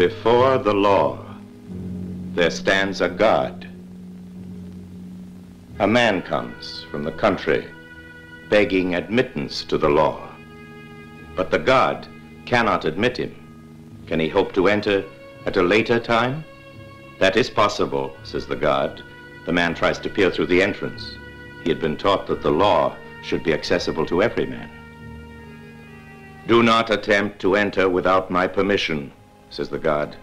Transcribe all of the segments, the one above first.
Before the law, there stands a God. A man comes from the country begging admittance to the law. But the God cannot admit him. Can he hope to enter at a later time? That is possible, says the God. The man tries to peer through the entrance. He had been taught that the law should be accessible to every man. Do not attempt to enter without my permission, says the God.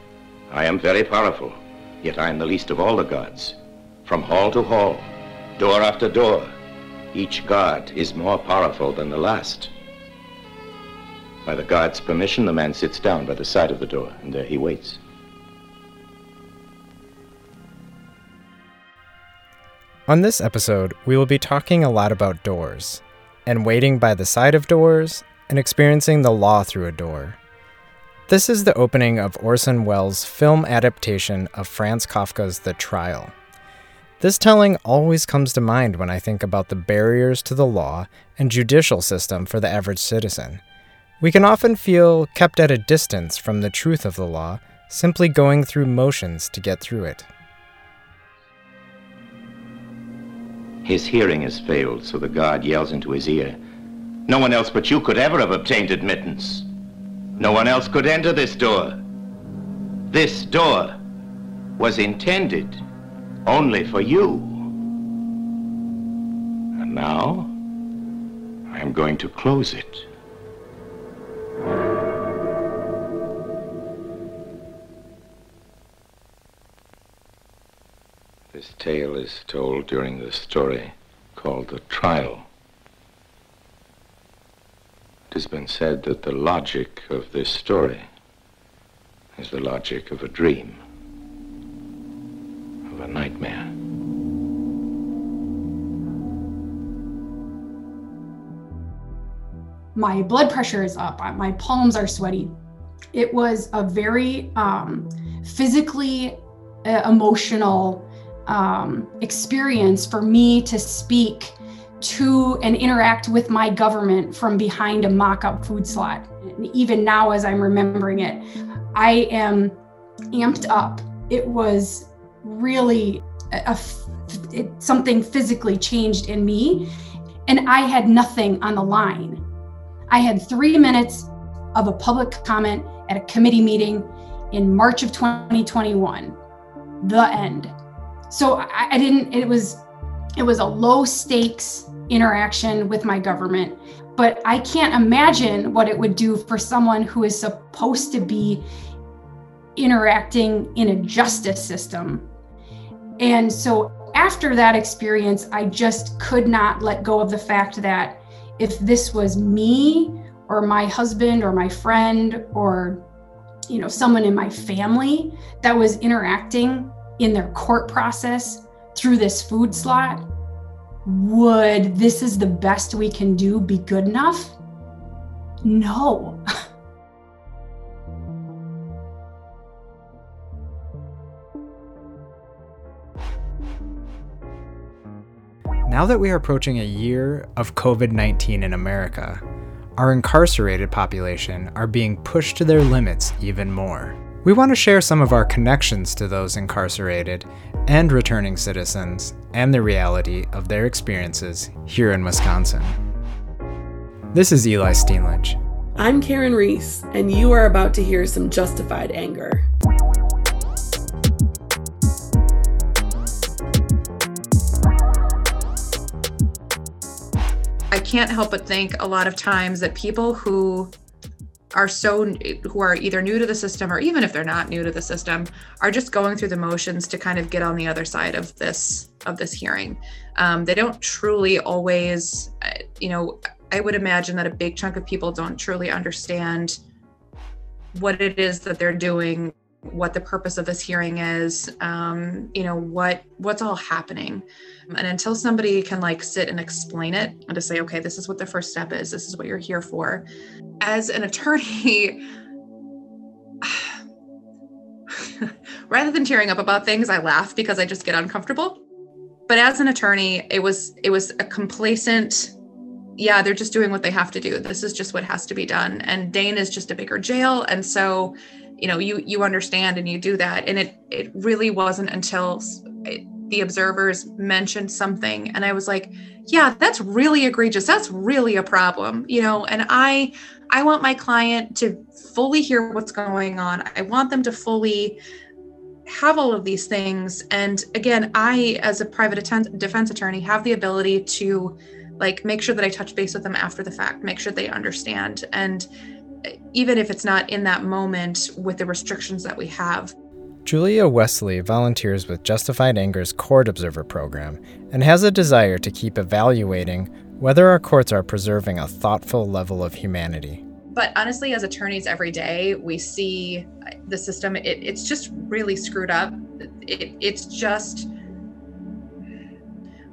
I am very powerful, yet I am the least of all the gods. From hall to hall, door after door, each god is more powerful than the last. By the god's permission, the man sits down by the side of the door, and there he waits. On this episode, we will be talking a lot about doors, and waiting by the side of doors, and experiencing the law through a door. This is the opening of Orson Welles' film adaptation of Franz Kafka's The Trial. This telling always comes to mind when I think about the barriers to the law and judicial system for the average citizen. We can often feel kept at a distance from the truth of the law, simply going through motions to get through it. His hearing has failed, so the guard yells into his ear. No one else but you could ever have obtained admittance. No one else could enter this door. This door was intended only for you. And now, I am going to close it. This tale is told during the story called The Trial. Has been said that the logic of this story is the logic of a dream, of a nightmare. My blood pressure is up, my palms are sweaty. It was a very um, physically uh, emotional um, experience for me to speak to and interact with my government from behind a mock up food slot. And even now, as I'm remembering it, I am amped up. It was really a, a it, something physically changed in me, and I had nothing on the line. I had three minutes of a public comment at a committee meeting in March of 2021. The end. So I, I didn't, it was it was a low stakes interaction with my government, but I can't imagine what it would do for someone who is supposed to be interacting in a justice system. And so after that experience, I just could not let go of the fact that if this was me or my husband or my friend or you know someone in my family that was interacting in their court process through this food slot, would this is the best we can do be good enough? No. Now that we are approaching a year of COVID 19 in America, our incarcerated population are being pushed to their limits even more. We want to share some of our connections to those incarcerated and returning citizens and the reality of their experiences here in Wisconsin. This is Eli Steenledge. I'm Karen Reese, and you are about to hear some justified anger. I can't help but think a lot of times that people who are so who are either new to the system or even if they're not new to the system are just going through the motions to kind of get on the other side of this of this hearing. Um, they don't truly always uh, you know i would imagine that a big chunk of people don't truly understand what it is that they're doing what the purpose of this hearing is um, you know what what's all happening and until somebody can like sit and explain it and to say okay this is what the first step is. This is what you're here for. As an attorney rather than tearing up about things i laugh because i just get uncomfortable. But as an attorney it was it was a complacent yeah they're just doing what they have to do. This is just what has to be done. And dane is just a bigger jail. And so you know you you understand and you do that. And it it really wasn't until it, the observers mentioned something and i was like yeah that's really egregious. That's really a problem you know and i i want my client to fully hear what's going on. I want them to fully have all of these things and again i as a private defense attorney have the ability to like make sure that i touch base with them after the fact make sure they understand and eh, even if it's not in that moment with the restrictions that we have Julia Wesley volunteers with Justified Anger's Court Observer program and has a desire to keep evaluating whether our courts are preserving a thoughtful level of humanity. But honestly, as attorneys every day, we see uh, the system, it, it's just really screwed up. It, it's just,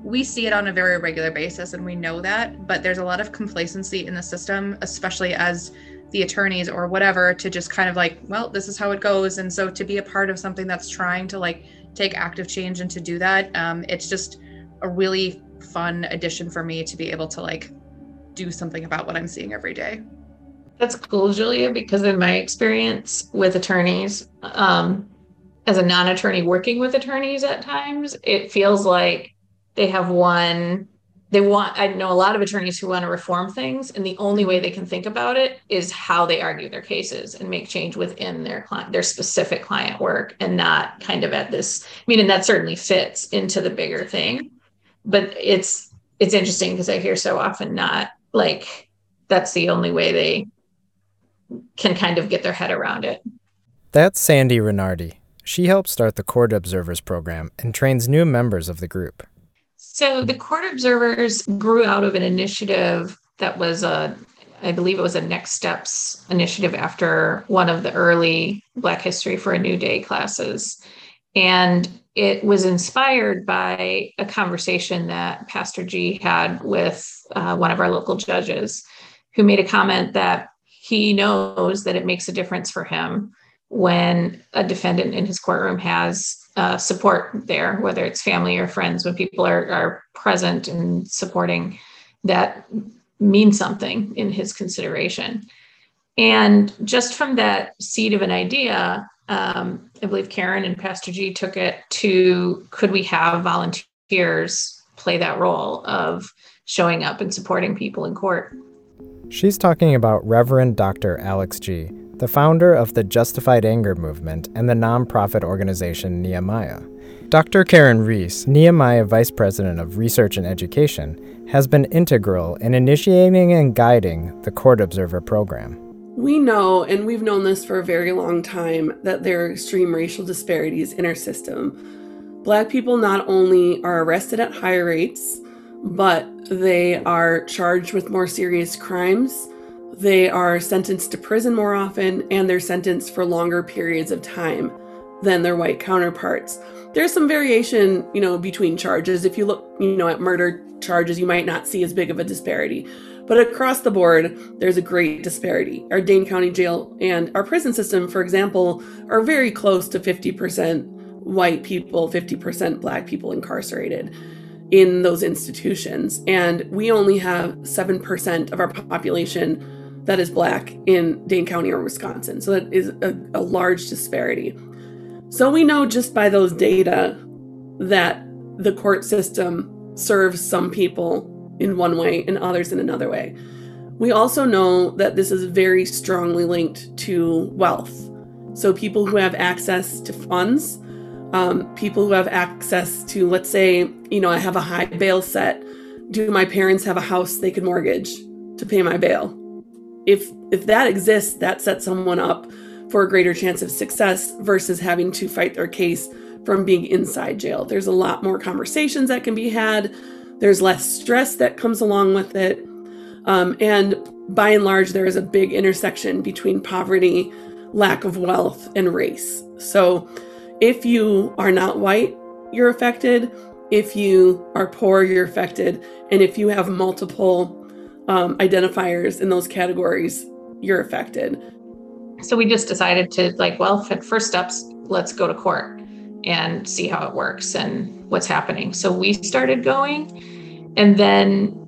we see it on a very regular basis and we know that, but there's a lot of complacency in the system, especially as the attorneys or whatever to just kind of like well this is how it goes. And so to be a part of something that's trying to like take active change and to do that um, it's just a really fun addition for me to be able to like do something about what i'm seeing every day. That's cool julia because in my experience with attorneys um, as a non-attorney working with attorneys at times it feels like they have one they want i know a lot of attorneys who want to reform things and the only way they can think about it is how they argue their cases and make change within their client their specific client work and not kind of at this i mean and that certainly fits into the bigger thing. But it's it's interesting because i hear so often not like that's the only way they can kind of get their head around it. That's sandy renardi. She helped start the court observers program and trains new members of the group so the court observers grew out of an initiative that was a, I believe it was a Next Steps initiative after one of the early Black History for a New Day classes. And it was inspired by a conversation that Pastor Gee had with uh, one of our local judges, who made a comment that he knows that it makes a difference for him when a defendant in his courtroom has uh, support there, whether it's family or friends, when people are, are present and supporting, that means something in his consideration. And just from that seed of an idea, um, I believe Karen and Pastor Gee took it to could we have volunteers play that role of showing up and supporting people in court? She's talking about Reverend Dr. Alex Gee., the founder of the Justified Anger movement and the nonprofit organization Nehemiah. Dr. Karen Reese, Nehemiah Vice President of Research and Education, has been integral in initiating and guiding the Court Observer program. We know, and we've known this for a very long time, that there are extreme racial disparities in our system. Black people not only are arrested at higher rates, but they are charged with more serious crimes they are sentenced to prison more often and they're sentenced for longer periods of time than their white counterparts. There's some variation, you know, between charges. If you look, you know, at murder charges, you might not see as big of a disparity. But across the board, there's a great disparity. Our Dane County Jail and our prison system, for example, are very close to 50% white people, 50% black people incarcerated in those institutions. And we only have 7% of our population that is black in Dane County or Wisconsin. So that is a, a large disparity. So we know just by those data that the court system serves some people in one way and others in another way. We also know that this is very strongly linked to wealth. So people who have access to funds, um, people who have access to, let's say, you know, I have a high bail set. Do my parents have a house they could mortgage to pay my bail? If if that exists that sets someone up for a greater chance of success versus having to fight their case from being inside jail. There's a lot more conversations that can be had. There's less stress that comes along with it. Um, and by and large there is a big intersection between poverty lack of wealth and race. So if you are not white you're affected. If you are poor you're affected. And if you have multiple um, identifiers in those categories, you're affected. So we just decided to like, well, first steps, let's go to court and see how it works and what's happening. So we started going and then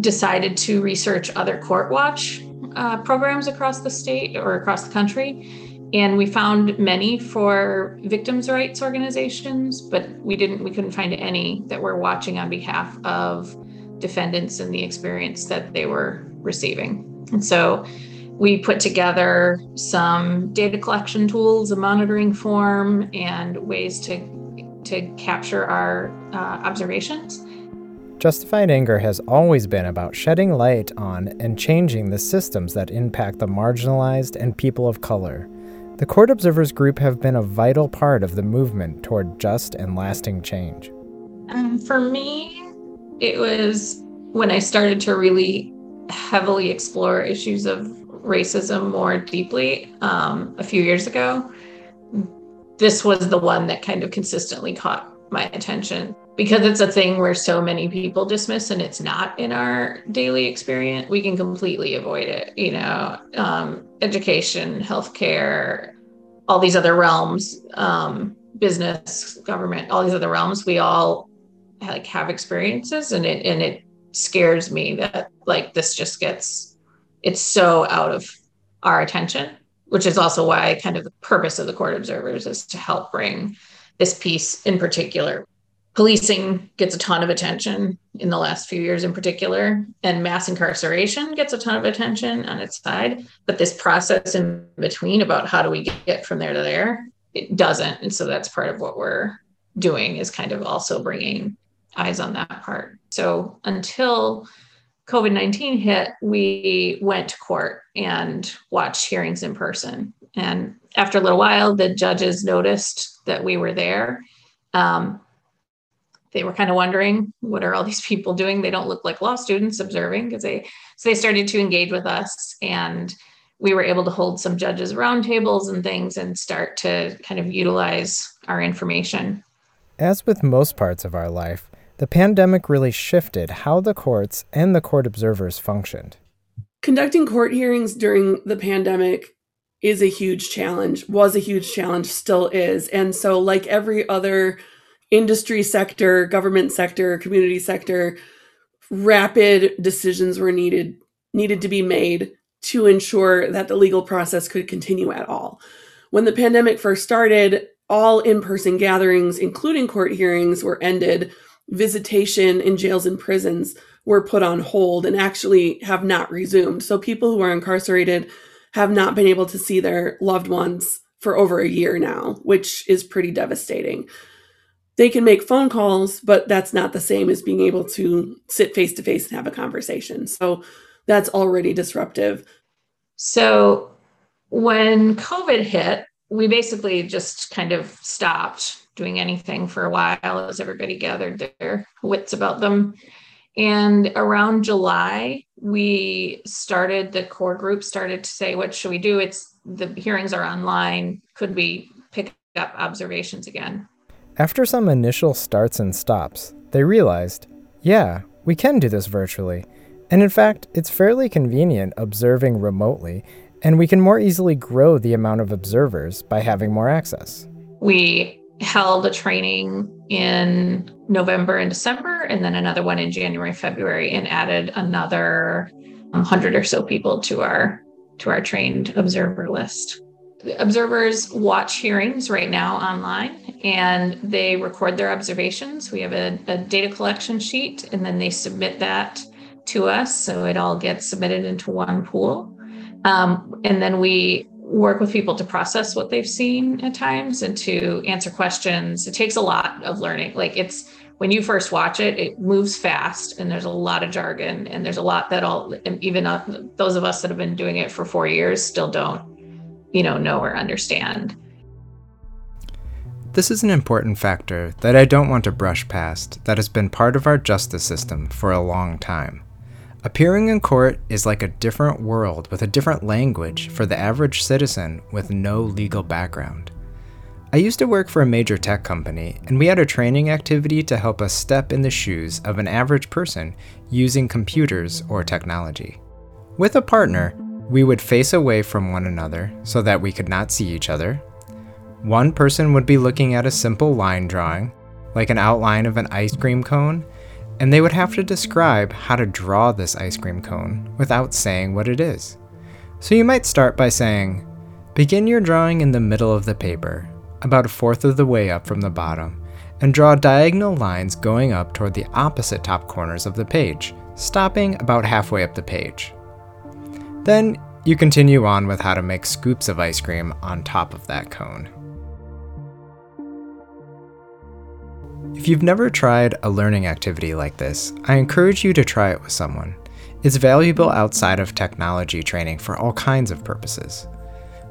decided to research other court watch uh, programs across the state or across the country and we found many for victims' rights organizations, but we didn't we couldn't find any that were watching on behalf of defendants and the experience that they were receiving. And so we put together some data collection tools, a monitoring form, and ways to to capture our uh, observations. Justified Anger has always been about shedding light on and changing the systems that impact the marginalized and people of color. The Court Observers Group have been a vital part of the movement toward just and lasting change. Um, for me, it was when I started to really heavily explore issues of racism more deeply um, a few years ago. This was the one that kind of consistently caught my attention because it's a thing where so many people dismiss and it's not in our daily experience. We can completely avoid it, you know, um, education, healthcare, all these other realms, um, business, government, all these other realms. We all like have experiences and it and it scares me that like this just gets it's so out of our attention which is also why kind of the purpose of the court observers is to help bring this piece in particular. Policing gets a ton of attention in the last few years in particular and mass incarceration gets a ton of attention on its side but this process in between about how do we get from there to there it doesn't. And so that's part of what we're doing is kind of also bringing eyes on that part so until COVID 19 hit, we went to court and watched hearings in person. And after a little while, the judges noticed that we were there. Um, they were kind of wondering what are all these people doing they don't look like law students observing because they so they started to engage with us and we were able to hold some judges roundtables and things and start to kind of utilize our information as with most parts of our life the pandemic really shifted how the courts and the court observers functioned. Conducting court hearings during the pandemic is a huge challenge, was a huge challenge, still is. And so, like every other industry sector, government sector, community sector, rapid decisions were needed needed to be made to ensure that the legal process could continue at all. When the pandemic first started, all in-person gatherings, including court hearings, were ended visitation in jails and prisons were put on hold and actually have not resumed. So people who are incarcerated have not been able to see their loved ones for over a year now, which is pretty devastating. They can make phone calls, but that's not the same as being able to sit face to face and have a conversation. So that's already disruptive. So when COVID hit, we basically just kind of stopped doing anything for a while as everybody gathered their wits about them. And around July, we started the core group started to say, what should we do? It's the hearings are online. Could we pick up observations again? After some initial starts and stops, they realized, yeah, we can do this virtually. And in fact, it's fairly convenient observing remotely, and we can more easily grow the amount of observers by having more access. We held a training in November and December, and then another one in January, February, and added another hundred or so people to our to our trained observer list. Observers watch hearings right now online and they record their observations. We have a, a data collection sheet and then they submit that to us. So it all gets submitted into one pool. Um, and then we work with people to process what they've seen at times and to answer questions. It takes a lot of learning. Like it's when you first watch it, it moves fast and there's a lot of jargon and there's a lot that all even uh, those of us that have been doing it for 4 years still don't you know know or understand. This is an important factor that I don't want to brush past that has been part of our justice system for a long time. Appearing in court is like a different world with a different language for the average citizen with no legal background. I used to work for a major tech company, and we had a training activity to help us step in the shoes of an average person using computers or technology. With a partner, we would face away from one another so that we could not see each other. One person would be looking at a simple line drawing, like an outline of an ice cream cone, and they would have to describe how to draw this ice cream cone without saying what it is. So you might start by saying, Begin your drawing in the middle of the paper, about a fourth of the way up from the bottom, and draw diagonal lines going up toward the opposite top corners of the page, stopping about halfway up the page. Then you continue on with how to make scoops of ice cream on top of that cone. If you've never tried a learning activity like this, I encourage you to try it with someone. It's valuable outside of technology training for all kinds of purposes.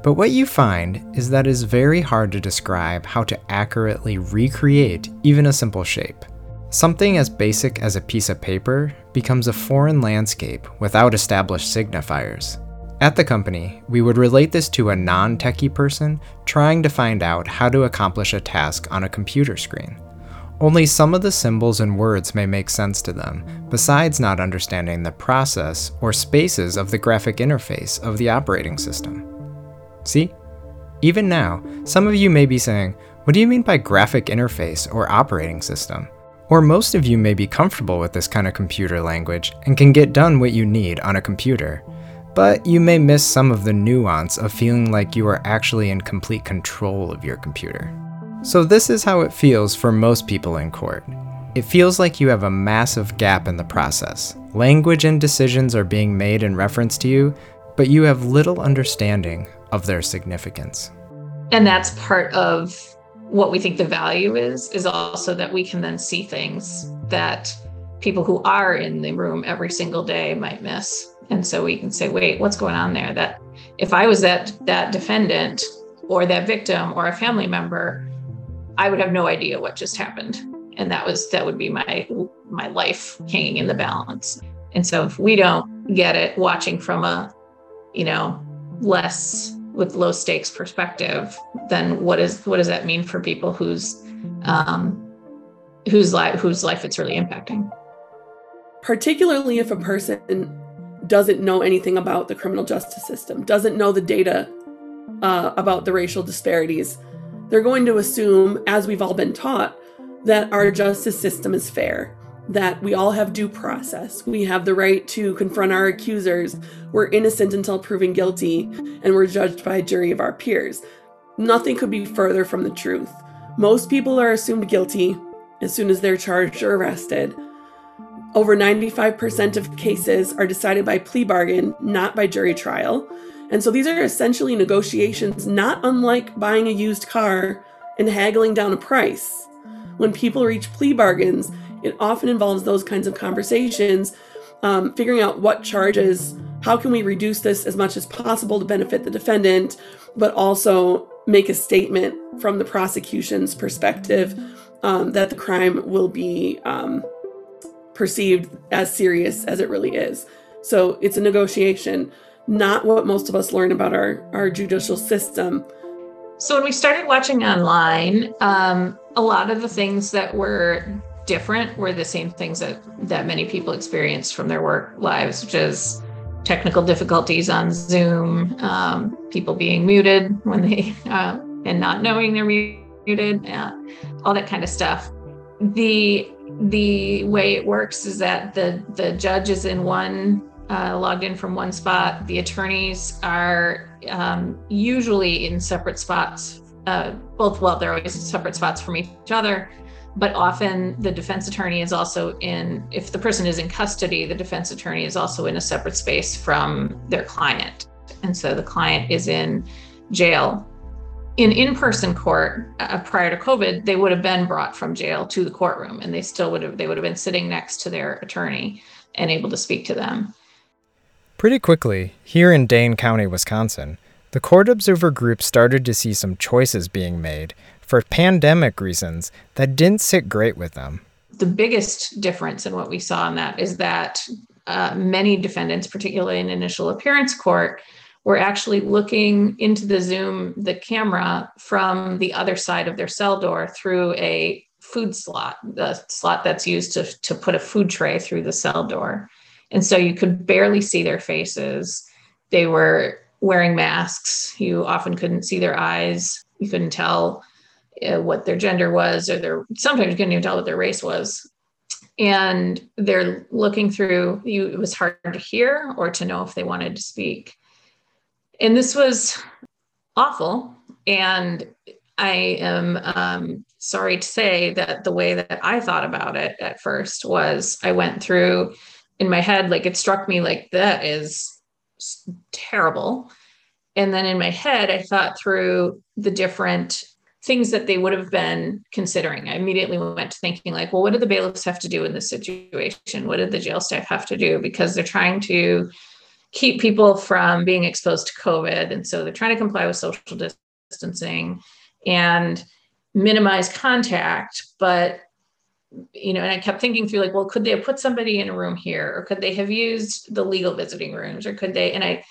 But what you find is that it's very hard to describe how to accurately recreate even a simple shape. Something as basic as a piece of paper becomes a foreign landscape without established signifiers. At the company, we would relate this to a non techie person trying to find out how to accomplish a task on a computer screen. Only some of the symbols and words may make sense to them, besides not understanding the process or spaces of the graphic interface of the operating system. See? Even now, some of you may be saying, What do you mean by graphic interface or operating system? Or most of you may be comfortable with this kind of computer language and can get done what you need on a computer. But you may miss some of the nuance of feeling like you are actually in complete control of your computer. So, this is how it feels for most people in court. It feels like you have a massive gap in the process. Language and decisions are being made in reference to you, but you have little understanding of their significance. And that's part of what we think the value is, is also that we can then see things that people who are in the room every single day might miss. And so we can say, wait, what's going on there? That if I was that that defendant or that victim or a family member, I would have no idea what just happened. And that was that would be my my life hanging in the balance. And so if we don't get it watching from a, you know, less with low stakes perspective, then what is what does that mean for people whose um, whose life whose life it's really impacting? Particularly if a person doesn't know anything about the criminal justice system, doesn't know the data uh, about the racial disparities, they're going to assume, as we've all been taught, that our justice system is fair, that we all have due process. We have the right to confront our accusers. We're innocent until proven guilty, and we're judged by a jury of our peers. Nothing could be further from the truth. Most people are assumed guilty as soon as they're charged or arrested. Over 95% of cases are decided by plea bargain, not by jury trial. And so these are essentially negotiations, not unlike buying a used car and haggling down a price. When people reach plea bargains, it often involves those kinds of conversations, um, figuring out what charges, how can we reduce this as much as possible to benefit the defendant, but also make a statement from the prosecution's perspective um, that the crime will be um, perceived as serious as it really is. So it's a negotiation not what most of us learn about our, our judicial system. So when we started watching online, um, a lot of the things that were different were the same things that that many people experienced from their work lives, which is technical difficulties on Zoom, um, people being muted when they uh, and not knowing they're muted, uh, all that kind of stuff. The the way it works is that the the judge is in one uh, logged in from one spot. The attorneys are um, usually in separate spots, uh, both, well, they're always separate spots from each other, but often the defense attorney is also in, if the person is in custody, the defense attorney is also in a separate space from their client. And so the client is in jail. In in-person court uh, prior to COVID, they would have been brought from jail to the courtroom, and they still would have they would have been sitting next to their attorney and able to speak to them. Pretty quickly, here in Dane County, Wisconsin, the Court Observer Group started to see some choices being made for pandemic reasons that didn't sit great with them. The biggest difference in what we saw in that is that uh, many defendants, particularly in initial appearance court, were actually looking into the Zoom, the camera from the other side of their cell door through a food slot, the slot that's used to, to put a food tray through the cell door. And so you could barely see their faces. They were wearing masks. You often couldn't see their eyes. You couldn't tell uh, what their gender was, or their sometimes you couldn't even tell what their race was. And they're looking through you. It was hard to hear or to know if they wanted to speak. And this was awful. And I am um, sorry to say that the way that I thought about it at first was I went through in my head, like it struck me like that is terrible. And then in my head, I thought through the different things that they would have been considering. I immediately went to thinking, like, well, what did the bailiffs have to do in this situation? What did the jail staff have to do? Because they're trying to keep people from being exposed to COVID. And so they're trying to comply with social distancing and minimize contact. But, you know, and I kept thinking through, like, well, could they have put somebody in a room here? Or could they have used the legal visiting rooms? Or could they? And I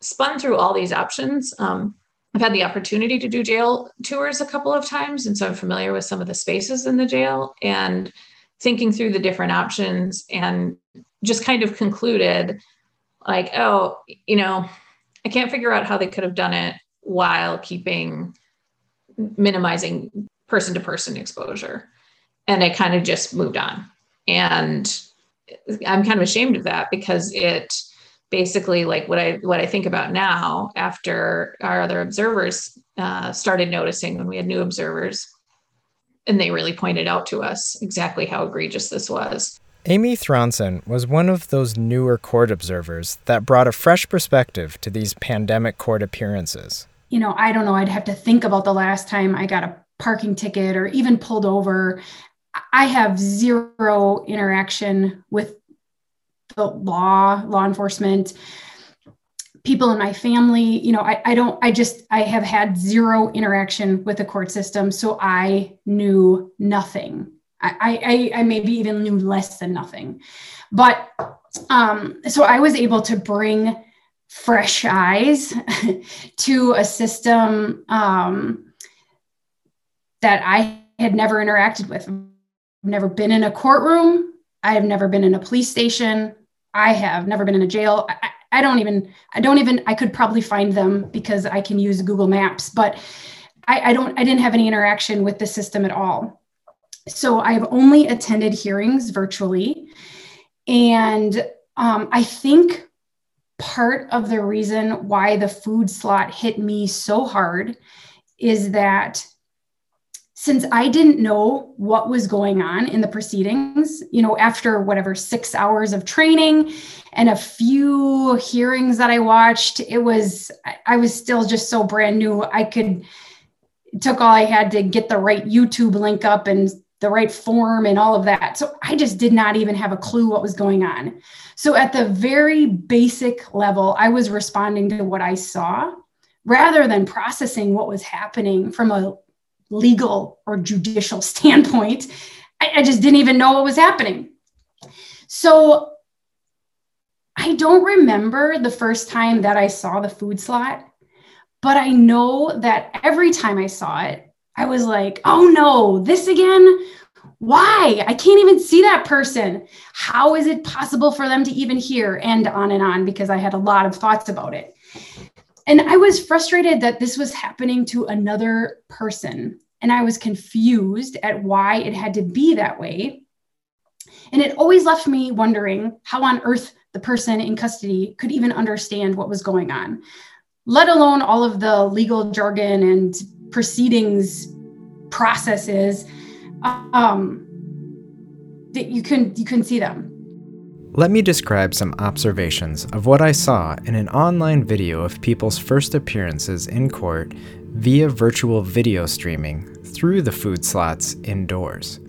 spun through all these options. Um, I've had the opportunity to do jail tours a couple of times, and so I'm familiar with some of the spaces in the jail and thinking through the different options and just kind of concluded like, oh, you know, I can't figure out how they could have done it while keeping minimizing person to person exposure. And I kind of just moved on. And I'm kind of ashamed of that because it basically like what I what I think about now after our other observers uh, started noticing when we had new observers, and they really pointed out to us exactly how egregious this was. Amy Thronson was one of those newer court observers that brought a fresh perspective to these pandemic court appearances. You know, I don't know, I'd have to think about the last time I got a parking ticket or even pulled over. I have zero interaction with the law, law enforcement, people in my family. You know, I, I don't, I just, I have had zero interaction with the court system. So I knew nothing. I, I, I maybe even knew less than nothing. But um, so I was able to bring fresh eyes to a system um, that I had never interacted with. Never been in a courtroom. I have never been in a police station. I have never been in a jail. I, I don't even, I don't even, I could probably find them because I can use Google Maps, but I, I don't, I didn't have any interaction with the system at all. So I've only attended hearings virtually. And um, I think part of the reason why the food slot hit me so hard is that since I didn't know what was going on in the proceedings, you know, after whatever six hours of training and a few hearings that I watched, it was, I was still just so brand new. I could, took all I had to get the right YouTube link up and the right form and all of that. So I just did not even have a clue what was going on. So at the very basic level, I was responding to what I saw rather than processing what was happening from a legal or judicial standpoint. I, I just didn't even know what was happening. So I don't remember the first time that I saw the food slot, but I know that every time I saw it, I was like, oh no, this again? Why? I can't even see that person. How is it possible for them to even hear? And on and on, because I had a lot of thoughts about it. And I was frustrated that this was happening to another person. And I was confused at why it had to be that way. And it always left me wondering how on earth the person in custody could even understand what was going on, let alone all of the legal jargon and proceedings processes um, that you couldn't you couldn't see them. Let me describe some observations of what I saw in an online video of people's first appearances in court via virtual video streaming through the food slots indoors.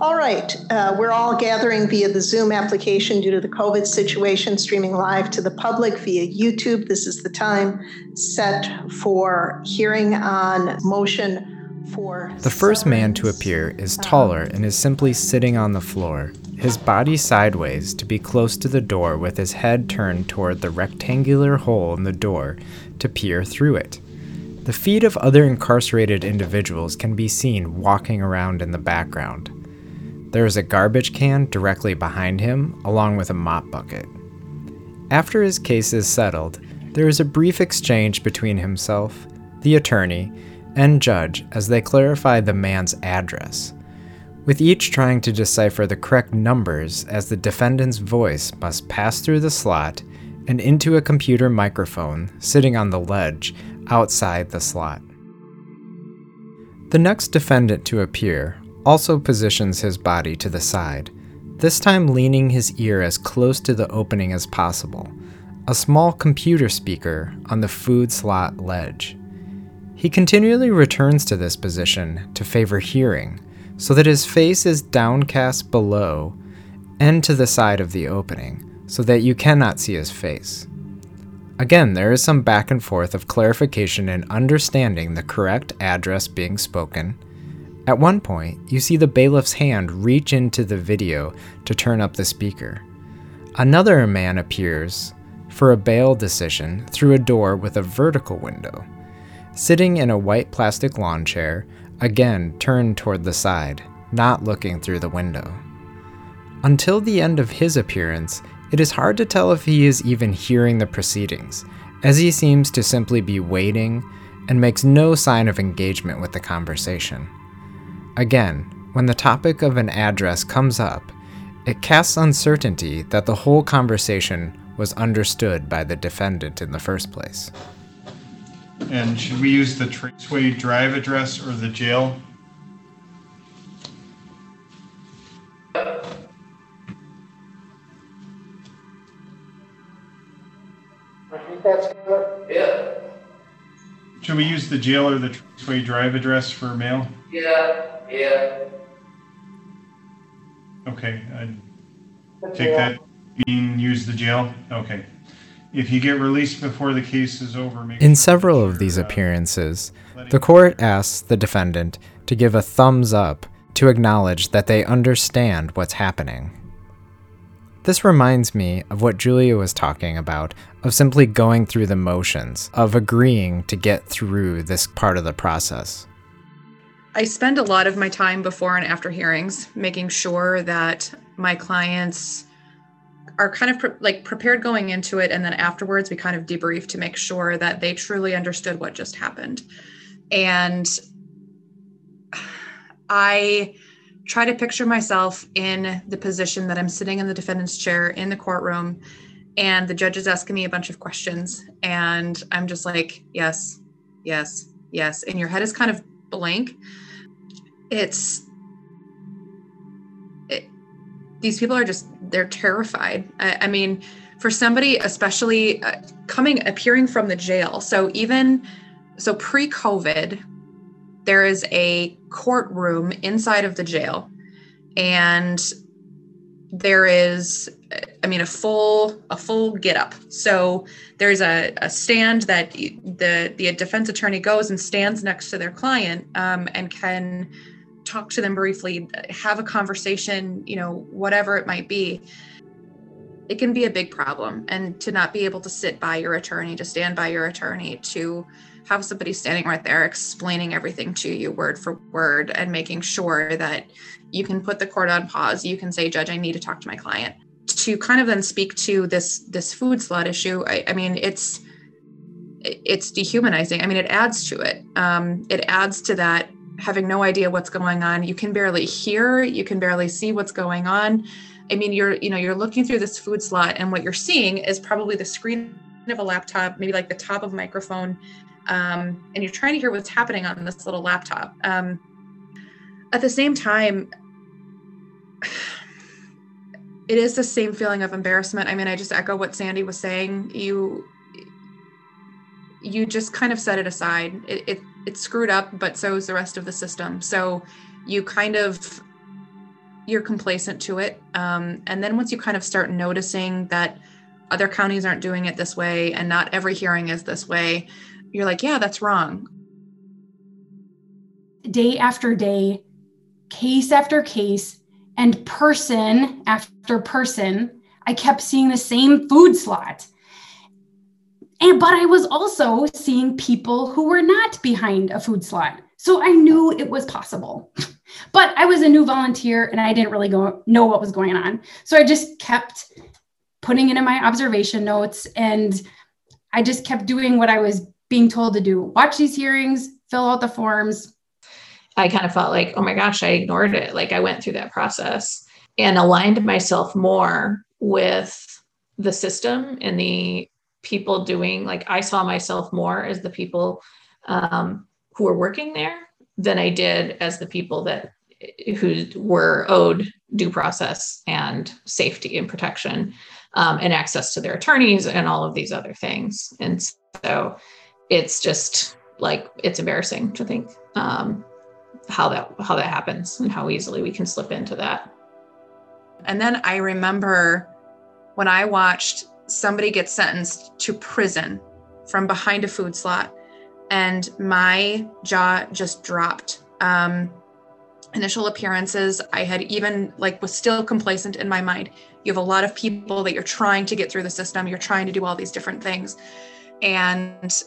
All right, uh, we're all gathering via the Zoom application due to the COVID situation, streaming live to the public via YouTube. This is the time set for hearing on motion for. The first man to appear is taller and is simply sitting on the floor, his body sideways to be close to the door with his head turned toward the rectangular hole in the door to peer through it. The feet of other incarcerated individuals can be seen walking around in the background. There is a garbage can directly behind him, along with a mop bucket. After his case is settled, there is a brief exchange between himself, the attorney, and judge as they clarify the man's address, with each trying to decipher the correct numbers as the defendant's voice must pass through the slot and into a computer microphone sitting on the ledge outside the slot. The next defendant to appear also positions his body to the side, this time leaning his ear as close to the opening as possible, a small computer speaker on the food slot ledge. He continually returns to this position to favor hearing, so that his face is downcast below and to the side of the opening, so that you cannot see his face. Again, there is some back and forth of clarification and understanding the correct address being spoken. At one point, you see the bailiff's hand reach into the video to turn up the speaker. Another man appears for a bail decision through a door with a vertical window. Sitting in a white plastic lawn chair, again turned toward the side, not looking through the window. Until the end of his appearance, it is hard to tell if he is even hearing the proceedings, as he seems to simply be waiting and makes no sign of engagement with the conversation. Again, when the topic of an address comes up, it casts uncertainty that the whole conversation was understood by the defendant in the first place. And should we use the Traceway Drive address or the jail? Yeah, Should we use the jail or the Traceway Drive address for mail? yeah, yeah. Okay, I take that mean use the jail? Okay. If you get released before the case is over, make In sure several of these appearances, the court asks the defendant to give a thumbs up to acknowledge that they understand what's happening. This reminds me of what Julia was talking about of simply going through the motions, of agreeing to get through this part of the process. I spend a lot of my time before and after hearings making sure that my clients are kind of pre- like prepared going into it and then afterwards we kind of debrief to make sure that they truly understood what just happened. And I try to picture myself in the position that I'm sitting in the defendant's chair in the courtroom and the judge is asking me a bunch of questions and I'm just like, yes, yes, yes. And your head is kind of blank. It's it, these people are just they're terrified. I, I mean, for somebody, especially uh, coming appearing from the jail. So even so, pre-COVID, there is a courtroom inside of the jail, and there is i mean a full a full get up so there's a, a stand that the the defense attorney goes and stands next to their client um, and can talk to them briefly have a conversation you know whatever it might be it can be a big problem. And to not be able to sit by your attorney to stand by your attorney to have somebody standing right there explaining everything to you word for word and making sure that you can put the court on pause you can say judge i need to talk to my client. To kind of then speak to this this food slot issue i, I mean it's it's dehumanizing. I mean it adds to it. Um, it adds to that having no idea what's going on. You can barely hear you can barely see what's going on. I mean you're you know you're looking through this food slot and what you're seeing is probably the screen of a laptop maybe like the top of a microphone um, and you're trying to hear what's happening on this little laptop. Um, at the same time it is the same feeling of embarrassment. I mean i just echo what sandy was saying. You you just kind of set it aside. It, it it's screwed up but so is the rest of the system. So you kind of you're complacent to it. Um, and then once you kind of start noticing that other counties aren't doing it this way and not every hearing is this way you're like yeah that's wrong. Day after day, case after case, and person after person, I kept seeing the same food slot. And but I was also seeing people who were not behind a food slot. So I knew it was possible. but I was a new volunteer and I didn't really go know what was going on. So I just kept putting it in my observation notes and I just kept doing what I was being told to do. Watch these hearings, fill out the forms, I kind of felt like, oh my gosh, I ignored it. Like I went through that process and aligned myself more with the system and the people doing like I saw myself more as the people um, who were working there than I did as the people that who were owed due process and safety and protection um, and access to their attorneys and all of these other things. And so it's just like it's embarrassing to think um, how that how that happens and how easily we can slip into that. And then I remember when I watched somebody gets sentenced to prison from behind a food slot, and my jaw just dropped. Um, initial appearances, I had even like was still complacent in my mind. You have a lot of people that you're trying to get through the system. You're trying to do all these different things, and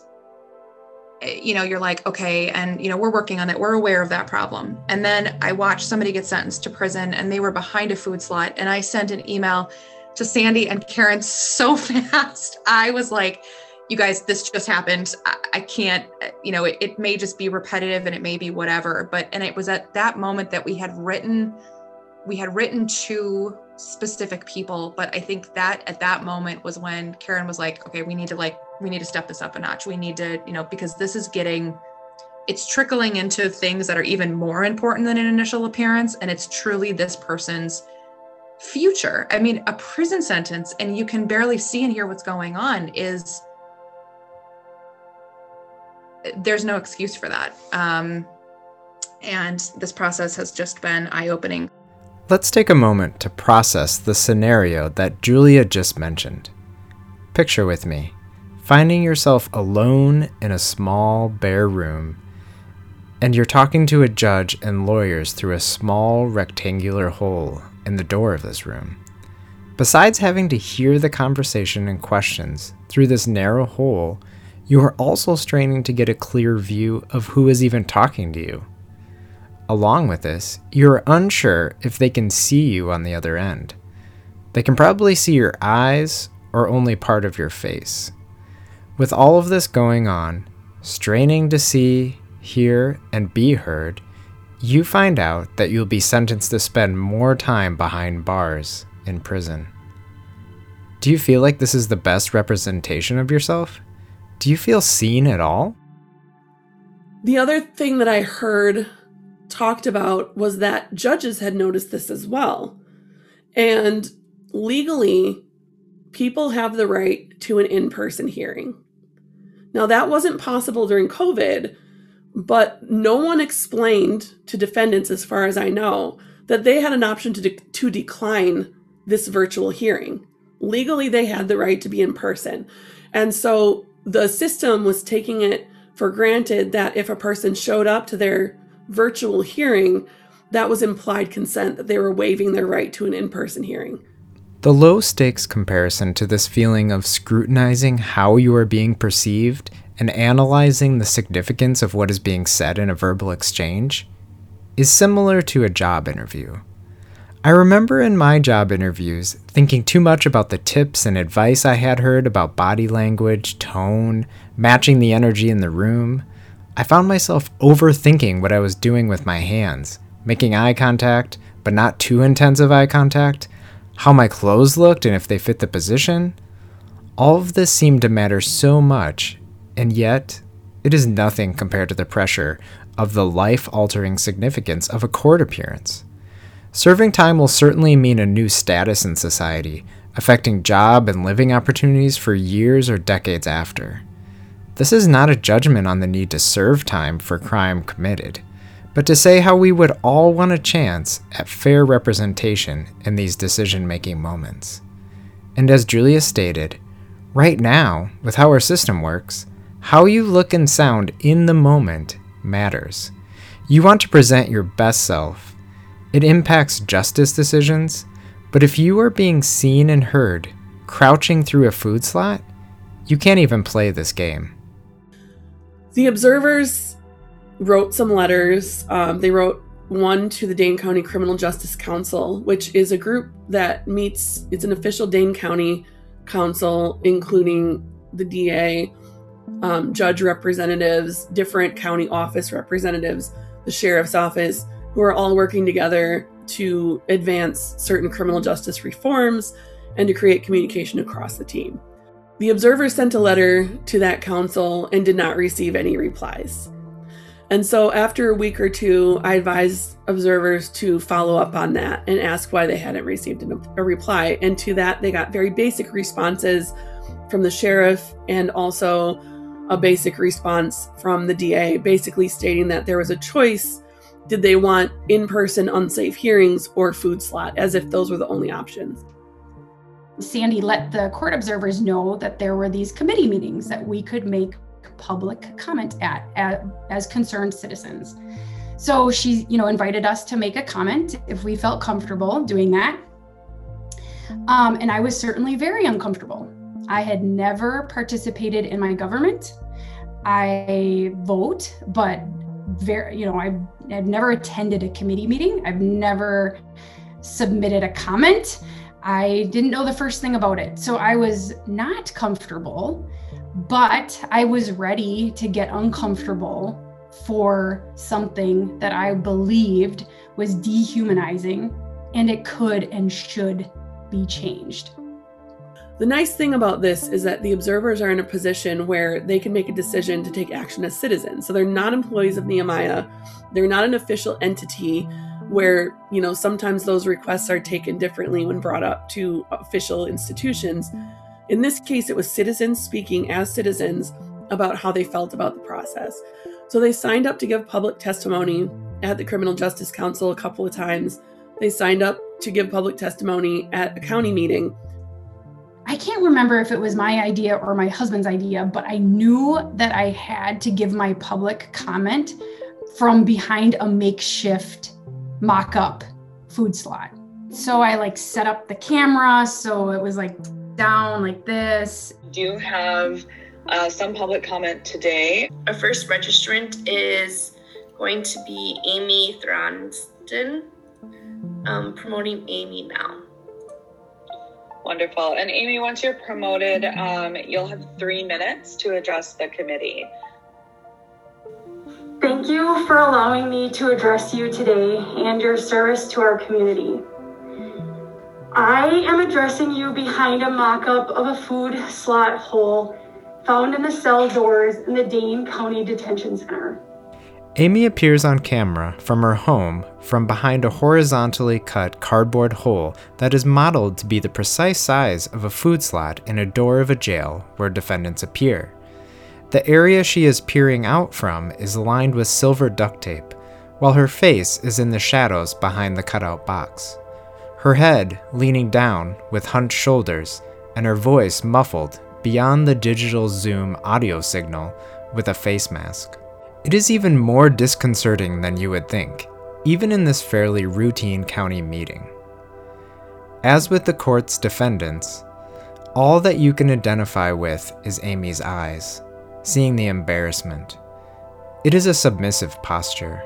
you know you're like okay and you know we're working on it we're aware of that problem and then i watched somebody get sentenced to prison and they were behind a food slot and i sent an email to sandy and karen so fast. I was like you guys this just happened. I, I can't you know it, it may just be repetitive and it may be whatever. But and it was at that moment that we had written we had written to specific people. But i think that at that moment was when karen was like okay we need to like we need to step this up a notch. We need to you know because this is getting it's trickling into things that are even more important than an initial appearance. And it's truly this person's future. I mean a prison sentence and you can barely see and hear what's going on is there's no excuse for that. Um, and this process has just been eye-opening. Let's take a moment to process the scenario that Julia just mentioned. Picture with me finding yourself alone in a small, bare room, and you're talking to a judge and lawyers through a small rectangular hole in the door of this room. Besides having to hear the conversation and questions through this narrow hole, you are also straining to get a clear view of who is even talking to you. Along with this, you're unsure if they can see you on the other end. They can probably see your eyes or only part of your face. With all of this going on, straining to see, hear, and be heard, you find out that you'll be sentenced to spend more time behind bars in prison. Do you feel like this is the best representation of yourself? Do you feel seen at all? The other thing that I heard talked about was that judges had noticed this as well. And legally, people have the right to an in person hearing. Now, that wasn't possible during COVID, but no one explained to defendants, as far as I know, that they had an option to, de- to decline this virtual hearing. Legally, they had the right to be in person. And so the system was taking it for granted that if a person showed up to their virtual hearing, that was implied consent that they were waiving their right to an in person hearing. The low stakes comparison to this feeling of scrutinizing how you are being perceived and analyzing the significance of what is being said in a verbal exchange is similar to a job interview. I remember in my job interviews thinking too much about the tips and advice I had heard about body language, tone, matching the energy in the room, I found myself overthinking what I was doing with my hands, making eye contact, but not too intensive eye contact, how my clothes looked and if they fit the position. All of this seemed to matter so much, and yet it is nothing compared to the pressure of the life altering significance of a court appearance. Serving time will certainly mean a new status in society, affecting job and living opportunities for years or decades after. This is not a judgment on the need to serve time for crime committed, but to say how we would all want a chance at fair representation in these decision making moments. And as Julia stated, right now, with how our system works, how you look and sound in the moment matters. You want to present your best self. It impacts justice decisions, but if you are being seen and heard crouching through a food slot, you can't even play this game. The observers wrote some letters. Um, they wrote one to the Dane County Criminal Justice Council, which is a group that meets, it's an official Dane County council, including the DA, um, judge representatives, different county office representatives, the sheriff's office, who are all working together to advance certain criminal justice reforms and to create communication across the team. The observers sent a letter to that council and did not receive any replies. And so, after a week or two, I advised observers to follow up on that and ask why they hadn't received a reply. And to that, they got very basic responses from the sheriff and also a basic response from the DA, basically stating that there was a choice did they want in person unsafe hearings or food slot, as if those were the only options. Sandy let the court observers know that there were these committee meetings that we could make public comment at, as concerned citizens. So she, you know, invited us to make a comment if we felt comfortable doing that. Um, and I was certainly very uncomfortable. I had never participated in my government. I vote, but very, you know, I have never attended a committee meeting. I've never submitted a comment. I didn't know the first thing about it. So I was not comfortable, but I was ready to get uncomfortable for something that I believed was dehumanizing and it could and should be changed. The nice thing about this is that the observers are in a position where they can make a decision to take action as citizens. So they're not employees of Nehemiah, they're not an official entity where, you know, sometimes those requests are taken differently when brought up to official institutions. In this case, it was citizens speaking as citizens about how they felt about the process. So they signed up to give public testimony at the Criminal Justice Council a couple of times. They signed up to give public testimony at a county meeting. I can't remember if it was my idea or my husband's idea, but I knew that I had to give my public comment from behind a makeshift mock up food slot. So I like set up the camera so it was like down like this. Do have uh, some public comment today. Our first registrant is going to be Amy Thronson, um, promoting Amy now. Wonderful. And Amy, once you're promoted, um, you'll have three minutes to address the committee. Thank you for allowing me to address you today and your service to our community. I am addressing you behind a mock up of a food slot hole found in the cell doors in the Dane County Detention Center. Amy appears on camera from her home from behind a horizontally cut cardboard hole that is modeled to be the precise size of a food slot in a door of a jail where defendants appear. The area she is peering out from is lined with silver duct tape, while her face is in the shadows behind the cutout box. Her head leaning down with hunched shoulders, and her voice muffled beyond the digital Zoom audio signal with a face mask. It is even more disconcerting than you would think, even in this fairly routine county meeting. As with the court's defendants, all that you can identify with is Amy's eyes seeing the embarrassment. It is a submissive posture.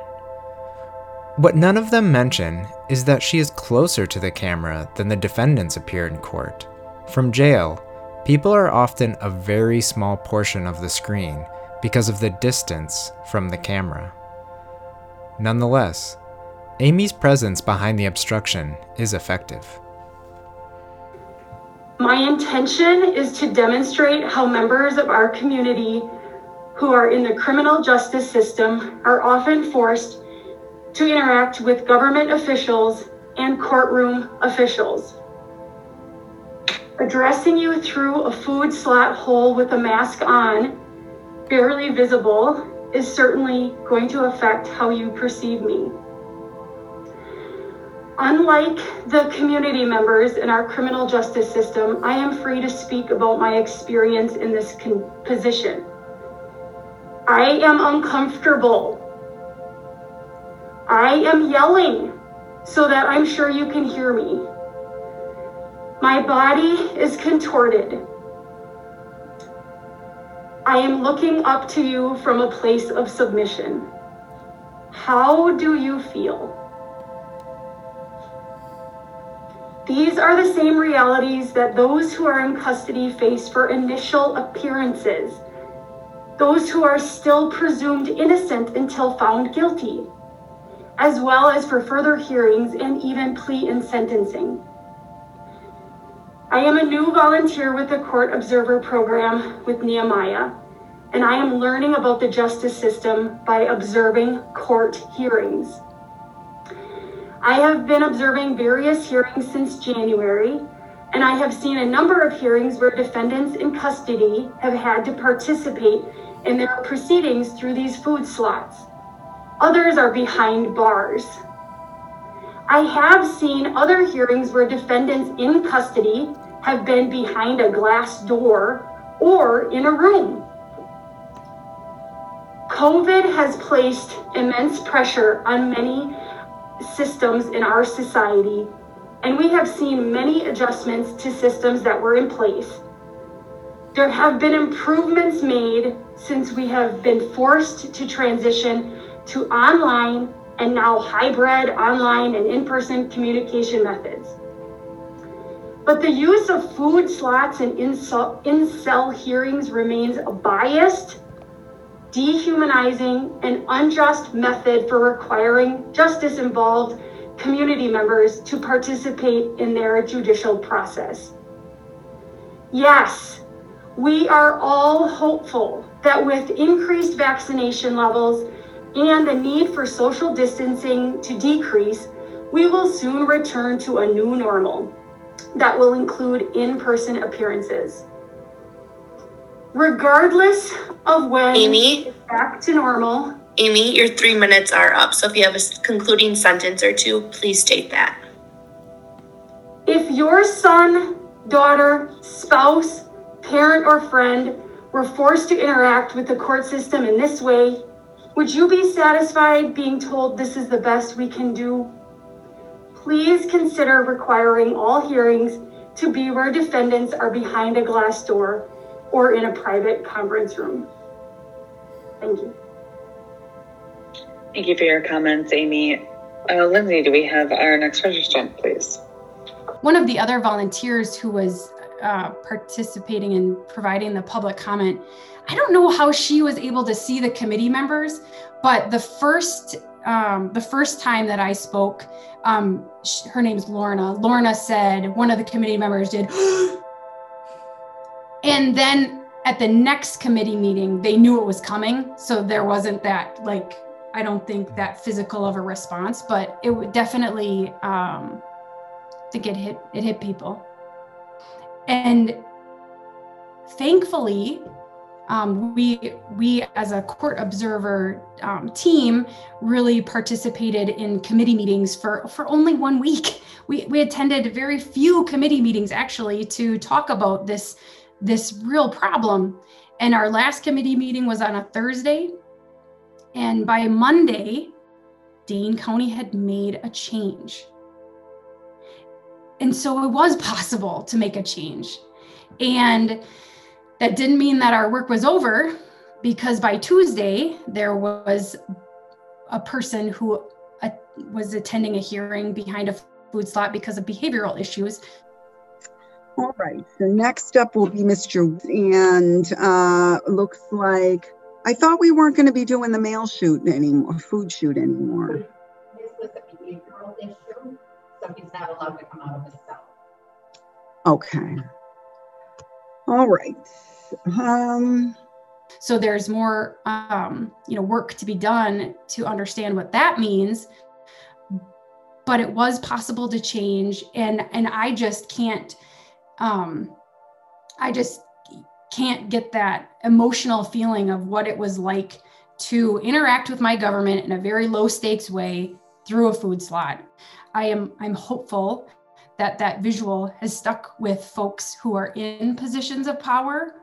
What none of them mention is that she is closer to the camera than the defendants appear in court. From jail, people are often a very small portion of the screen because of the distance from the camera. Nonetheless, Amy's presence behind the obstruction is effective. My intention is to demonstrate how members of our community who are in the criminal justice system are often forced to interact with government officials and courtroom officials. Addressing you through a food slot hole with a mask on, barely visible, is certainly going to affect how you perceive me. Unlike the community members in our criminal justice system, I am free to speak about my experience in this position. I am uncomfortable. I am yelling so that I'm sure you can hear me. My body is contorted. I am looking up to you from a place of submission. How do you feel? These are the same realities that those who are in custody face for initial appearances, those who are still presumed innocent until found guilty, as well as for further hearings and even plea and sentencing. I am a new volunteer with the Court Observer Program with Nehemiah, and I am learning about the justice system by observing court hearings. I have been observing various hearings since January, and I have seen a number of hearings where defendants in custody have had to participate in their proceedings through these food slots. Others are behind bars. I have seen other hearings where defendants in custody have been behind a glass door or in a room. COVID has placed immense pressure on many systems in our society, and we have seen many adjustments to systems that were in place. There have been improvements made since we have been forced to transition to online and now hybrid online and in person communication methods. But the use of food slots and in cell hearings remains a biased, dehumanizing, and unjust method for requiring justice involved community members to participate in their judicial process. Yes, we are all hopeful that with increased vaccination levels and the need for social distancing to decrease, we will soon return to a new normal that will include in person appearances. Regardless of when Amy? back to normal, Amy, your three minutes are up. So if you have a concluding sentence or two, please state that. if your son, daughter, spouse, parent, or friend were forced to interact with the court system in this way, would you be satisfied being told this is the best we can do? Please consider requiring all hearings to be where defendants are behind a glass door or in a private conference room. Thank you. Thank you for your comments, Amy. Uh, Lindsay, do we have our next registrant, please? One of the other volunteers who was uh, participating in providing the public comment, I don't know how she was able to see the committee members, but the first um, the first time that I spoke, um, sh- her name's Lorna. Lorna said one of the committee members did, and then at the next committee meeting, they knew it was coming, so there wasn't that like I don't think that physical of a response, but it would definitely um, I think it hit it hit people, and thankfully um, we we as a court observer um, team really participated in committee meetings for for only one week. We we attended very few committee meetings actually to talk about this this real problem. And our last committee meeting was on a thursday. And by monday dane county had made a change. And so it was possible to make a change. And that didn't mean that our work was over because by Tuesday, there was a person who uh, was attending a hearing behind a food slot because of behavioral issues. All right, so next up will be Mr. And uh, looks like, I thought we weren't going to be doing the mail shoot anymore, food chute anymore. This was a behavioral issue, so he's not allowed to come out of his cell. Okay. All right. Um, So there's more, um, you know, work to be done to understand what that means. But it was possible to change, and and I just can't, um, I just can't get that emotional feeling of what it was like to interact with my government in a very low stakes way through a food slot. I am I'm hopeful that that visual has stuck with folks who are in positions of power.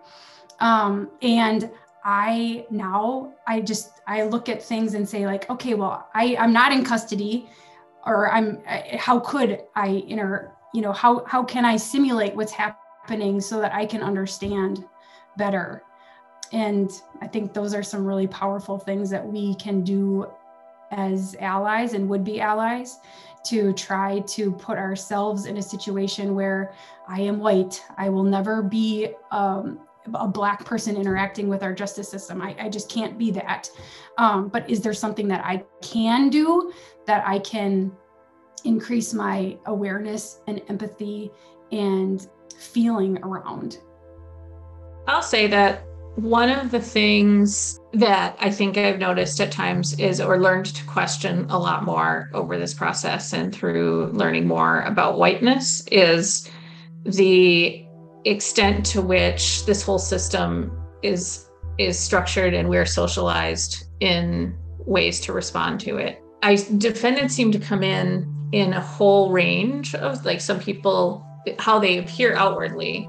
Um, and i now i just i look at things and say like okay well i i'm not in custody or i'm I, how could i inter you know how how can i simulate what's happening so that i can understand better? And i think those are some really powerful things that we can do as allies and would be allies to try to put ourselves in a situation where I am white. I will never be um, a black person interacting with our justice system. I, I just can't be that. Um, but is there something that I can do that I can increase my awareness and empathy and feeling around. I'll say that one of the things that I think I've noticed at times is, or learned to question a lot more over this process and through learning more about whiteness, is the extent to which this whole system is is structured and we're socialized in ways to respond to it. I defendants seem to come in in a whole range of like some people how they appear outwardly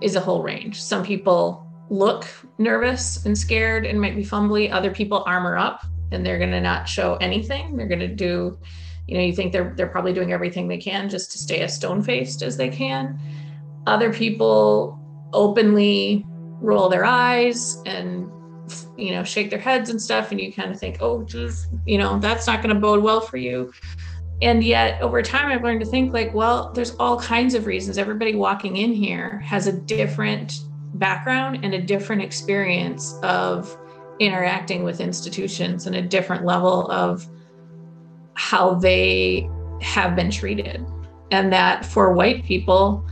is a whole range. Some people look nervous and scared and might be fumbly. Other people armor up and they're going to not show anything. They're going to do, you know, you think they're they're probably doing everything they can just to stay as stone faced as they can. Other people openly roll their eyes and you know shake their heads and stuff and you kind of think oh geez you know that's not going to bode well for you and yet over time i've learned to think like well there's all kinds of reasons everybody walking in here has a different background and a different experience of interacting with institutions and a different level of how they have been treated and that for white people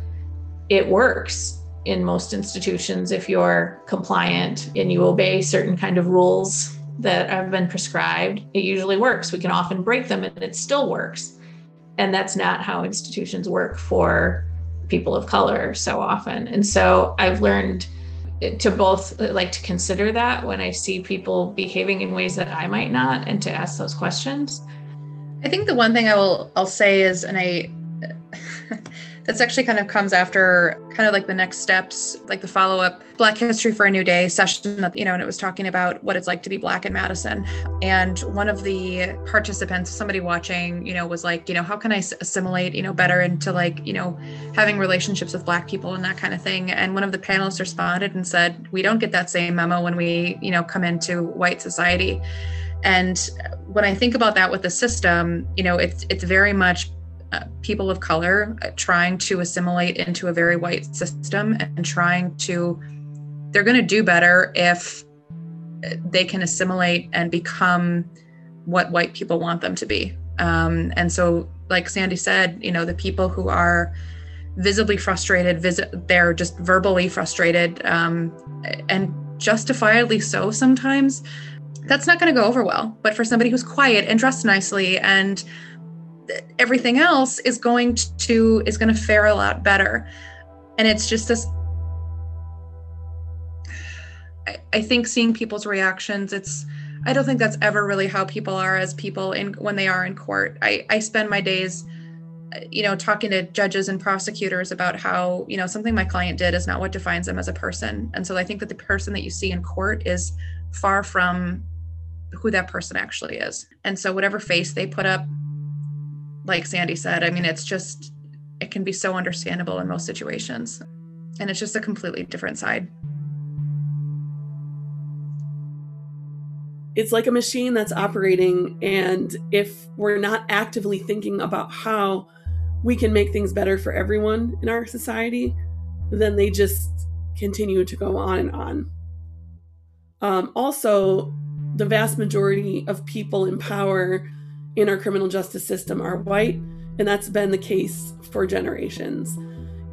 it works in most institutions if you're compliant and you obey certain kind of rules that have been prescribed, it usually works. We can often break them and it still works. And that's not how institutions work for people of color so often. And so I've learned to both like to consider that when I see people behaving in ways that I might not and to ask those questions. I think the one thing I will I'll say is and I that's actually kind of comes after kind of like the next steps, like the follow up Black History for a New Day session that, you know, and it was talking about what it's like to be Black in Madison. And one of the participants, somebody watching, you know, was like, you know, how can I assimilate, you know, better into like, you know, having relationships with Black people and that kind of thing. And one of the panelists responded and said, we don't get that same memo when we, you know, come into white society. And when I think about that with the system, you know, it's it's very much uh, people of color uh, trying to assimilate into a very white system and trying to they're going to do better if uh, they can assimilate and become what white people want them to be. Um, and so like sandy said you know the people who are visibly frustrated visit they're just verbally frustrated um, and justifiably so sometimes that's not going to go over well. But for somebody who's quiet and dressed nicely and everything else is going to is going to fare a lot better. And it's just this I, I think seeing people's reactions it's i don't think that's ever really how people are as people in when they are in court. I i spend my days you know talking to judges and prosecutors about how you know something my client did is not what defines them as a person. And so i think that the person that you see in court is far from who that person actually is. And so whatever face they put up like Sandy said, I mean, it's just, it can be so understandable in most situations. And it's just a completely different side. It's like a machine that's operating. And if we're not actively thinking about how we can make things better for everyone in our society, then they just continue to go on and on. Um, also, the vast majority of people in power in our criminal justice system are white, and that's been the case for generations.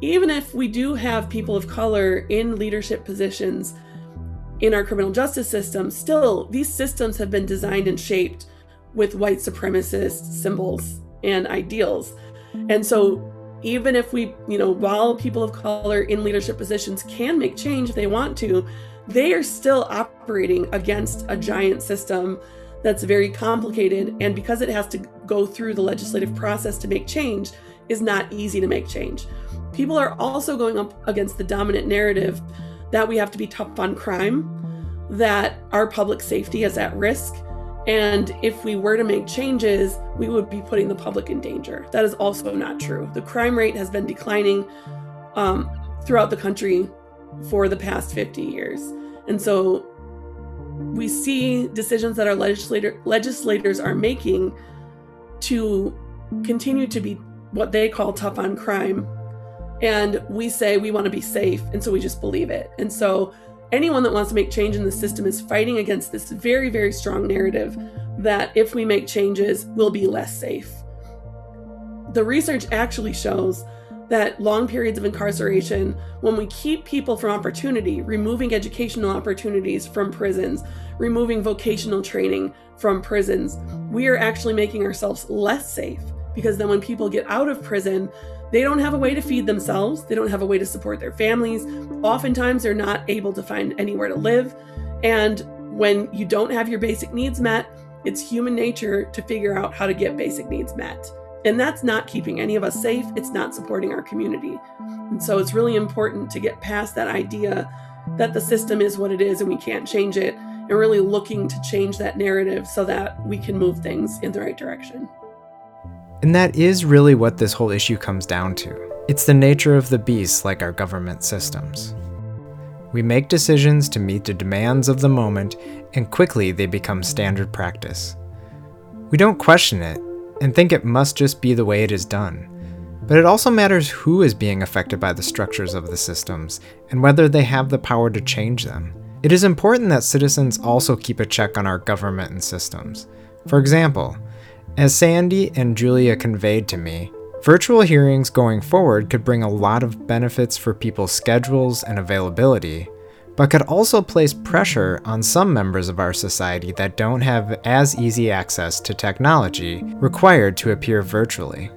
Even if we do have people of color in leadership positions in our criminal justice system, still, these systems have been designed and shaped with white supremacist symbols and ideals. And so, even if we, you know, while people of color in leadership positions can make change if they want to, they are still operating against a giant system that's very complicated and because it has to go through the legislative process to make change is not easy to make change. People are also going up against the dominant narrative that we have to be tough on crime, that our public safety is at risk, and if we were to make changes, we would be putting the public in danger. That is also not true. The crime rate has been declining um, throughout the country for the past 50 years. And so we see decisions that our legislator legislators are making to continue to be what they call tough on crime. And we say we want to be safe and so we just believe it. And so anyone that wants to make change in the system is fighting against this very very strong narrative that if we make changes we'll be less safe. The research actually shows that long periods of incarceration, when we keep people from opportunity, removing educational opportunities from prisons, removing vocational training from prisons, we are actually making ourselves less safe because then when people get out of prison, they don't have a way to feed themselves, they don't have a way to support their families. Oftentimes, they're not able to find anywhere to live. And when you don't have your basic needs met, it's human nature to figure out how to get basic needs met. And that's not keeping any of us safe, it's not supporting our community. And so it's really important to get past that idea that the system is what it is and we can't change it, and really looking to change that narrative so that we can move things in the right direction. And that is really what this whole issue comes down to. It's the nature of the beast, like our government systems. We make decisions to meet the demands of the moment, and quickly they become standard practice. We don't question it and think it must just be the way it is done. But it also matters who is being affected by the structures of the systems and whether they have the power to change them. It is important that citizens also keep a check on our government and systems. For example, as Sandy and Julia conveyed to me, Virtual hearings going forward could bring a lot of benefits for people's schedules and availability, but could also place pressure on some members of our society that don't have as easy access to technology required to appear virtually.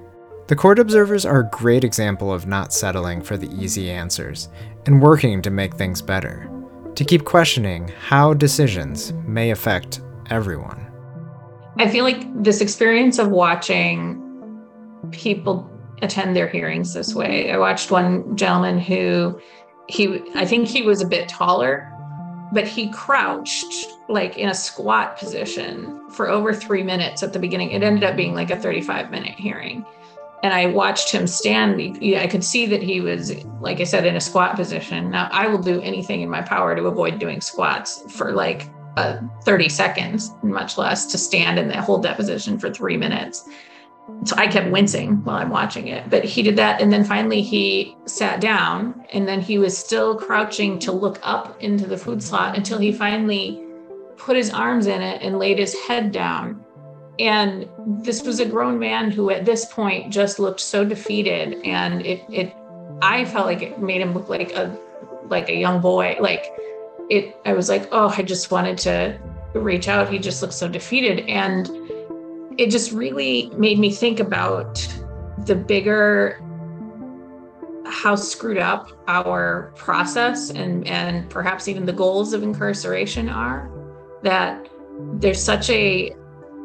The court observers are a great example of not settling for the easy answers and working to make things better, to keep questioning how decisions may affect everyone. I feel like this experience of watching people attend their hearings this way. I watched one gentleman who he I think he was a bit taller, but he crouched like in a squat position for over 3 minutes at the beginning. It ended up being like a 35 minute hearing. And I watched him stand. I could see that he was, like I said, in a squat position. Now, I will do anything in my power to avoid doing squats for like uh, 30 seconds, much less to stand in the whole deposition for three minutes so I kept wincing while I'm watching it. But he did that. And then finally he sat down and then he was still crouching to look up into the food slot until he finally put his arms in it and laid his head down. And this was a grown man who at this point just looked so defeated. And it it I felt like it made him look like a like a young boy. Like it I was like, oh, I just wanted to reach out. He just looked so defeated. And it just really made me think about the bigger how screwed up our process and and perhaps even the goals of incarceration are that there's such a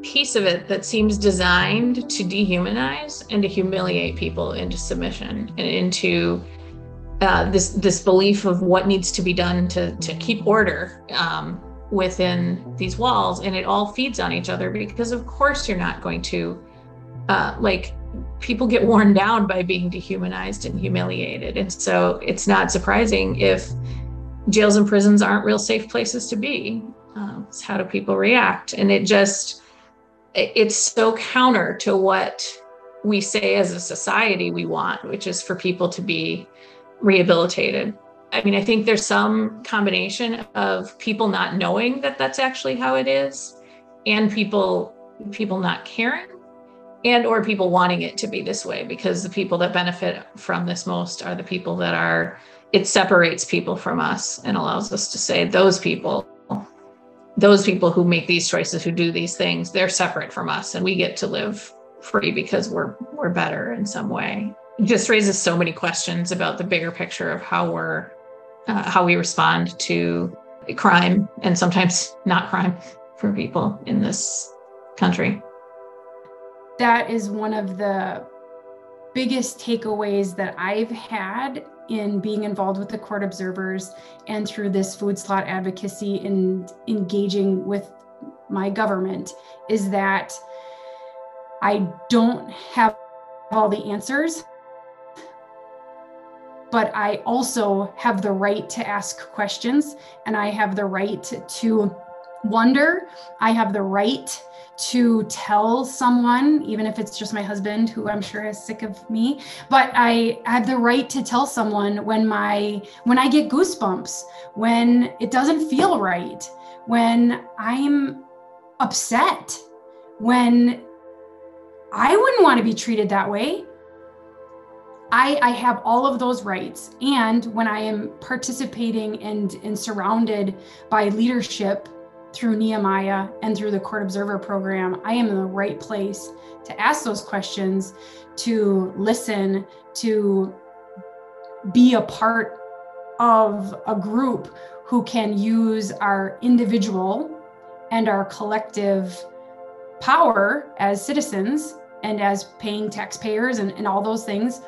piece of it that seems designed to dehumanize and to humiliate people into submission and into uh, this this belief of what needs to be done to to keep order um, within these walls and it all feeds on each other because of course you're not going to uh, like people get worn down by being dehumanized and humiliated. And so it's not surprising if jails and prisons aren't real safe places to be. Uh, how do people react? And it just it's so counter to what we say as a society we want which is for people to be rehabilitated I mean, I think there's some combination of people not knowing that that's actually how it is, and people people not caring, and or people wanting it to be this way because the people that benefit from this most are the people that are. It separates people from us and allows us to say those people, those people who make these choices, who do these things, they're separate from us, and we get to live free because we're we're better in some way. It just raises so many questions about the bigger picture of how we're uh, how we respond to crime and sometimes not crime for people in this country. That is one of the biggest takeaways that I've had in being involved with the court observers and through this food slot advocacy and engaging with my government is that I don't have all the answers but I also have the right to ask questions and I have the right to wonder. I have the right to tell someone, even if it's just my husband, who I'm sure is sick of me, but I have the right to tell someone when my when I get goosebumps, when it doesn't feel right, when I'm upset, when I wouldn't want to be treated that way. I, I have all of those rights. And when I am participating and, and surrounded by leadership through Nehemiah and through the Court Observer Program, I am in the right place to ask those questions, to listen, to be a part of a group who can use our individual and our collective power as citizens and as paying taxpayers and, and all those things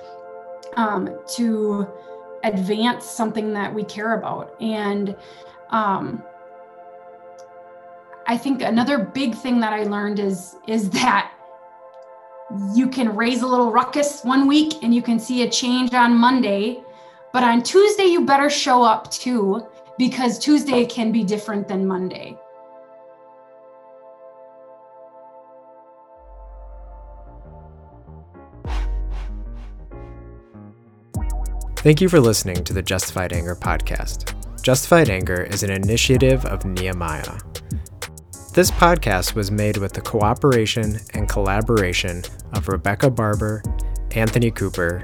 um, to advance something that we care about. And um, I think another big thing that I learned is is that you can raise a little ruckus one week and you can see a change on Monday, but on Tuesday you better show up too because Tuesday can be different than Monday. Thank you for listening to the Justified Anger podcast. Justified Anger is an initiative of Nehemiah. This podcast was made with the cooperation and collaboration of Rebecca Barber, Anthony Cooper,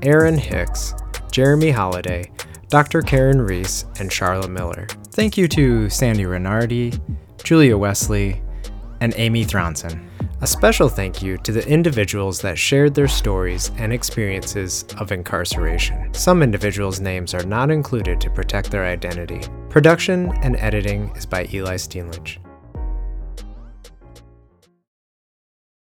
Aaron Hicks, Jeremy Holliday, Dr. Karen Reese, and Charlotte Miller. Thank you to Sandy Renardi, Julia Wesley, and Amy Thronson. A special thank you to the individuals that shared their stories and experiences of incarceration. Some individuals' names are not included to protect their identity. Production and editing is by Eli Steenlich.